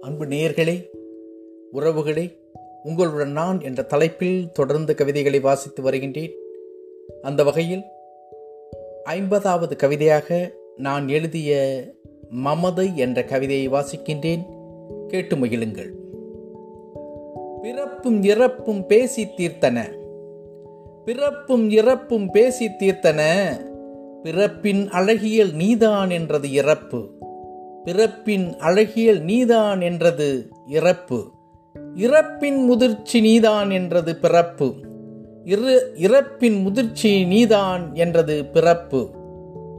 அன்பு நேயர்களே உறவுகளே உங்களுடன் நான் என்ற தலைப்பில் தொடர்ந்து கவிதைகளை வாசித்து வருகின்றேன். அந்த வகையில் ஐம்பதாவது கவிதையாக நான் எழுதிய மமதை என்ற கவிதையை வாசிக்கின்றேன். கேட்டு மகிழுங்கள். பிறப்பும் இறப்பும் பேசி தீர்த்தன. பிறப்பும் இறப்பும் பேசி தீர்த்தன. பிறப்பின் அழகியல் நீதான் என்றது இறப்பு. பிறப்பின் அழகியல் நீதான் என்றது இறப்பு. இறப்பின் முதிர்ச்சி நீதான் என்றது பிறப்பு. இரு இறப்பின் முதிர்ச்சி நீதான் என்றது பிறப்பு.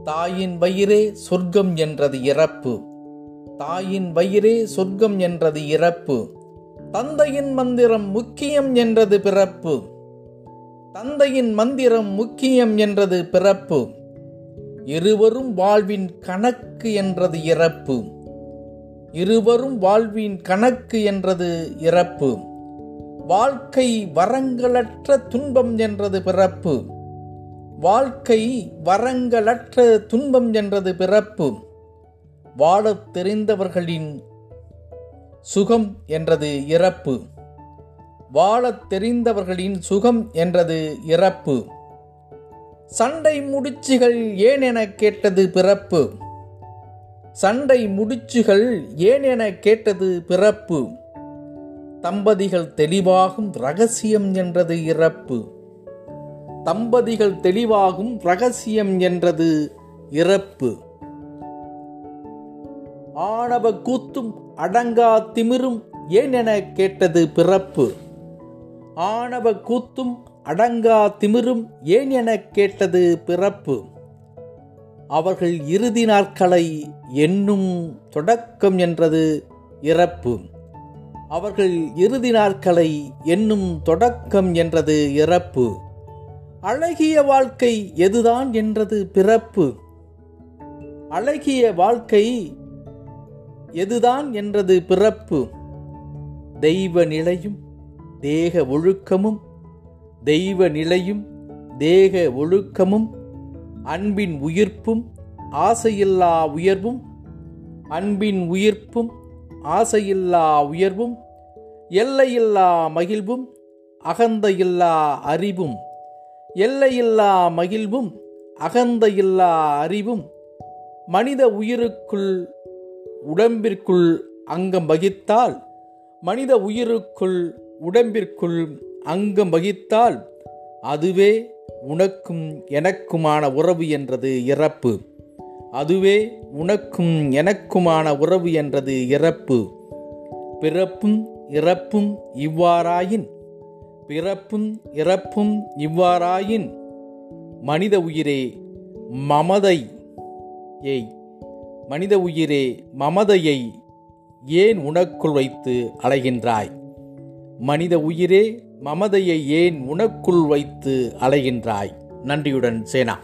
தாயின் வயிறே சொர்க்கம் என்றது இறப்பு. தாயின் வயிறே சொர்க்கம் என்றது இறப்பு. தந்தையின் மந்திரம் முக்கியம் என்றது பிறப்பு. தந்தையின் மந்திரம் முக்கியம் என்றது பிறப்பு. இருவரும் வாழ்வின் கணக்கு என்றது இறப்பு. இருவரும் வாழ்வின் கணக்கு என்றது இறப்பு. வாழ்க்கை வரங்களற்ற துன்பம் என்றது பிறப்பு. வாழ்க்கை வரங்களற்ற துன்பம் என்றது பிறப்பு. வாழத் தெரிந்தவர்களின் சுகம் என்றது இறப்பு. வாழத் தெரிந்தவர்களின் சுகம் என்றது இறப்பு. சண்டை முடிச்சுகள் ஏன் என கேட்டது பிறப்பு. சண்டை முடிச்சுகள் ஏன் என கேட்டது பிறப்பு. தம்பதிகள் தெளிவாகும் ரகசியம் என்றது இறப்பு. தம்பதிகள் தெளிவாகும் ரகசியம் என்றது இறப்பு. ஆணவ கூத்தும் அடங்கா திமிரும் ஏன் என கேட்டது பிறப்பு. ஆணவ கூத்தும் அடங்கா திமிரும் ஏன் எனக் கேட்டது பிறப்பு? அவர்கள் இறுதி நாட்களை என்னும் தொடக்கம் என்றது இறப்பு. அவர்கள் இறுதி நாட்களை என்னும் தொடக்கம் என்றது இறப்பு. அழகிய வாழ்க்கை எதுதான் என்றது பிறப்பு? அழகிய வாழ்க்கை எதுதான் என்றது பிறப்பு? தெய்வ நிலையும் தேக ஒழுக்கமும் தெய்வ நிலையும் தேக ஒழுக்கமும் அன்பின் உயிர்ப்பும் ஆசையில்லா உயர்வும் அன்பின் உயிர்ப்பும் ஆசையில்லா உயர்வும் எல்லையில்லா மகிழ்வும் அகந்தையில்லா அறிவும் எல்லையில்லா மகிழ்வும் அகந்தையில்லா அறிவும் மனித உயிருக்குள் உடம்பிற்குள் அங்கம் வகித்தால் மனித உயிருக்குள் உடம்பிற்குள் அங்கம் வகித்தால் அதுவே உனக்கும் எனக்குமான உறவு என்றது இறப்பு. அதுவே உனக்கும் எனக்குமான உறவு என்றது இறப்பு. பிறப்பும் இறப்பும் இவ்வாறாயின் பிறப்பும் இறப்பும் இவ்வாறாயின் மனித உயிரே மமதை ஏய் மனித உயிரே மமதையை ஏன் உனக்குள் வைத்து அலைகின்றாய்? மனித உயிரே மமதையை ஏன் உனக்குள் வைத்து அலைகின்றாய்? நன்றியுடன் சேனா.